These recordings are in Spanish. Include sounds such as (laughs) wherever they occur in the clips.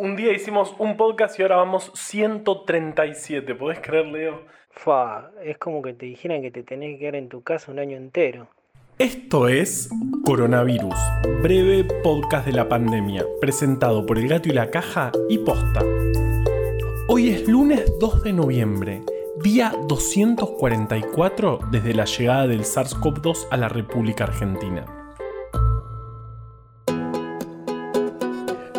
Un día hicimos un podcast y ahora vamos 137. ¿Podés creer, Leo? Fa, es como que te dijeran que te tenés que quedar en tu casa un año entero. Esto es Coronavirus, breve podcast de la pandemia, presentado por El Gato y la Caja y Posta. Hoy es lunes 2 de noviembre, día 244 desde la llegada del SARS-CoV-2 a la República Argentina.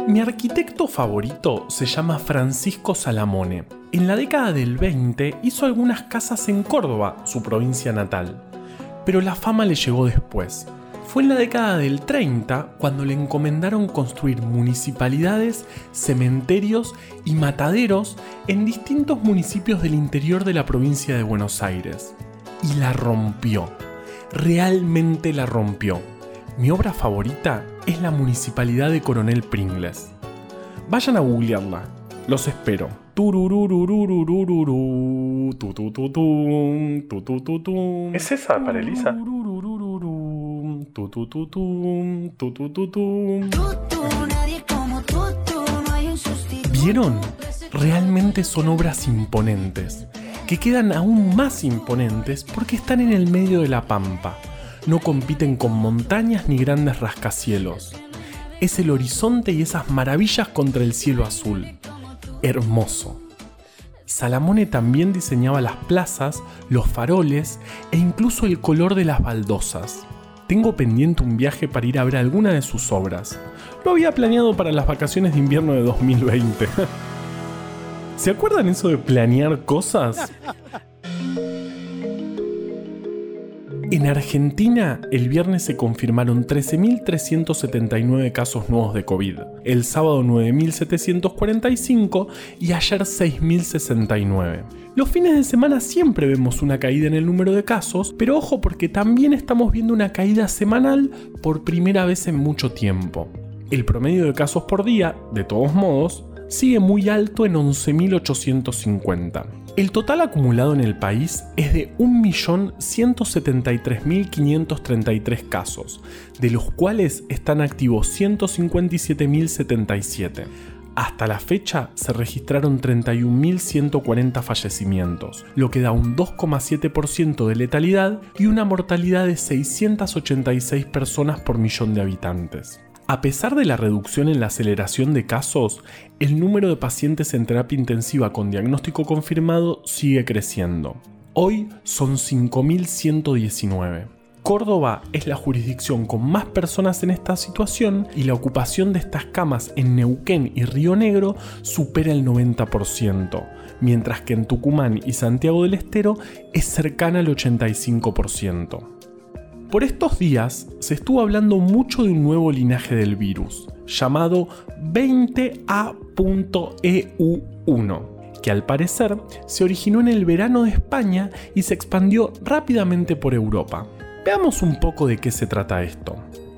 Mi arquitecto favorito se llama Francisco Salamone. En la década del 20 hizo algunas casas en Córdoba, su provincia natal. Pero la fama le llegó después. Fue en la década del 30 cuando le encomendaron construir municipalidades, cementerios y mataderos en distintos municipios del interior de la provincia de Buenos Aires. Y la rompió. Realmente la rompió. Mi obra favorita es la municipalidad de Coronel Pringles. Vayan a googlearla, los espero. ¿Es esa para Elisa? ¿Vieron? Realmente son obras imponentes, que quedan aún más imponentes porque están en el medio de la pampa no compiten con montañas ni grandes rascacielos. Es el horizonte y esas maravillas contra el cielo azul. Hermoso. Salamone también diseñaba las plazas, los faroles e incluso el color de las baldosas. Tengo pendiente un viaje para ir a ver alguna de sus obras. Lo había planeado para las vacaciones de invierno de 2020. (laughs) ¿Se acuerdan eso de planear cosas? En Argentina, el viernes se confirmaron 13.379 casos nuevos de COVID, el sábado 9.745 y ayer 6.069. Los fines de semana siempre vemos una caída en el número de casos, pero ojo porque también estamos viendo una caída semanal por primera vez en mucho tiempo. El promedio de casos por día, de todos modos, sigue muy alto en 11.850. El total acumulado en el país es de 1.173.533 casos, de los cuales están activos 157.077. Hasta la fecha se registraron 31.140 fallecimientos, lo que da un 2,7% de letalidad y una mortalidad de 686 personas por millón de habitantes. A pesar de la reducción en la aceleración de casos, el número de pacientes en terapia intensiva con diagnóstico confirmado sigue creciendo. Hoy son 5.119. Córdoba es la jurisdicción con más personas en esta situación y la ocupación de estas camas en Neuquén y Río Negro supera el 90%, mientras que en Tucumán y Santiago del Estero es cercana al 85%. Por estos días se estuvo hablando mucho de un nuevo linaje del virus, llamado 20A.EU1, que al parecer se originó en el verano de España y se expandió rápidamente por Europa. Veamos un poco de qué se trata esto.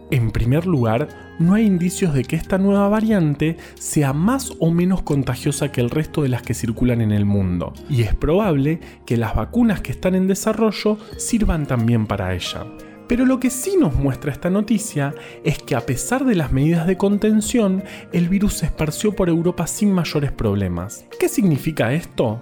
En primer lugar, no hay indicios de que esta nueva variante sea más o menos contagiosa que el resto de las que circulan en el mundo, y es probable que las vacunas que están en desarrollo sirvan también para ella. Pero lo que sí nos muestra esta noticia es que a pesar de las medidas de contención, el virus se esparció por Europa sin mayores problemas. ¿Qué significa esto?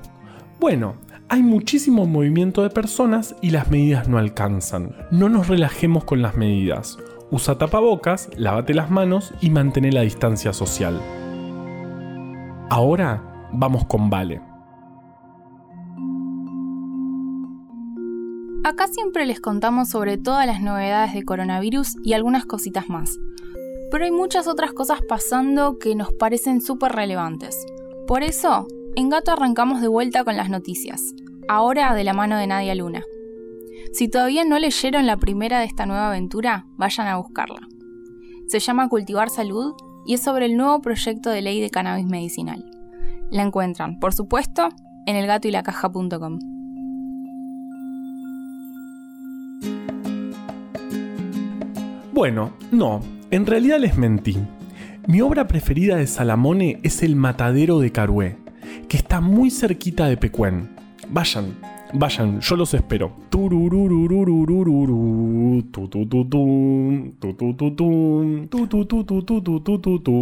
Bueno, hay muchísimo movimiento de personas y las medidas no alcanzan. No nos relajemos con las medidas. Usa tapabocas, lávate las manos y mantén la distancia social. Ahora vamos con Vale. Acá siempre les contamos sobre todas las novedades de coronavirus y algunas cositas más. Pero hay muchas otras cosas pasando que nos parecen súper relevantes. Por eso, en Gato arrancamos de vuelta con las noticias, ahora de la mano de Nadia Luna. Si todavía no leyeron la primera de esta nueva aventura, vayan a buscarla. Se llama Cultivar Salud y es sobre el nuevo proyecto de ley de cannabis medicinal. La encuentran, por supuesto, en elgatoylacaja.com. Bueno, no, en realidad les mentí. Mi obra preferida de Salamone es El Matadero de Carué, que está muy cerquita de Pecuén. Vayan, Vayan, yo los espero.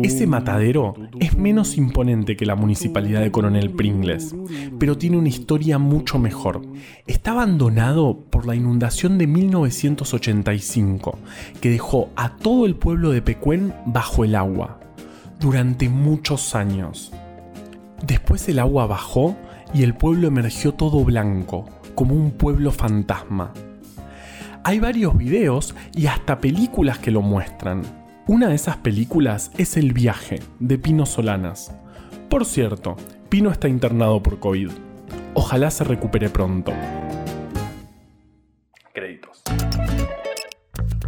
Ese matadero es menos imponente que la municipalidad de Coronel Pringles, pero tiene una historia mucho mejor. Está abandonado por la inundación de 1985, que dejó a todo el pueblo de Pecuén bajo el agua durante muchos años. Después el agua bajó y el pueblo emergió todo blanco, como un pueblo fantasma. Hay varios videos y hasta películas que lo muestran. Una de esas películas es El viaje, de Pino Solanas. Por cierto, Pino está internado por COVID. Ojalá se recupere pronto. Créditos.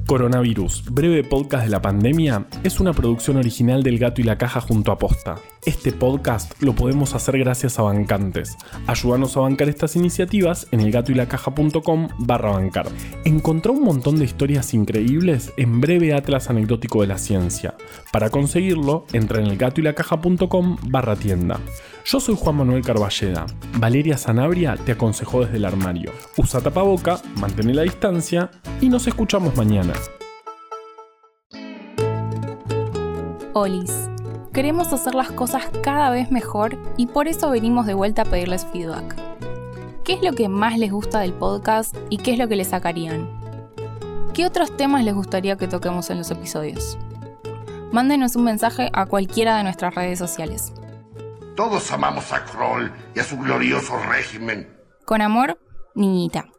Coronavirus, breve podcast de la pandemia, es una producción original del Gato y la Caja junto a Posta. Este podcast lo podemos hacer gracias a bancantes. Ayúdanos a bancar estas iniciativas en elgatoylacaja.com barra bancar. Encontrá un montón de historias increíbles en breve atlas anecdótico de la ciencia. Para conseguirlo, entra en elgatoylacaja.com barra tienda. Yo soy Juan Manuel Carballeda. Valeria Sanabria te aconsejó desde el armario. Usa tapaboca, mantén la distancia y nos escuchamos mañana. Olis. Queremos hacer las cosas cada vez mejor y por eso venimos de vuelta a pedirles feedback. ¿Qué es lo que más les gusta del podcast y qué es lo que le sacarían? ¿Qué otros temas les gustaría que toquemos en los episodios? Mándenos un mensaje a cualquiera de nuestras redes sociales. Todos amamos a Kroll y a su glorioso régimen. Con amor, niñita.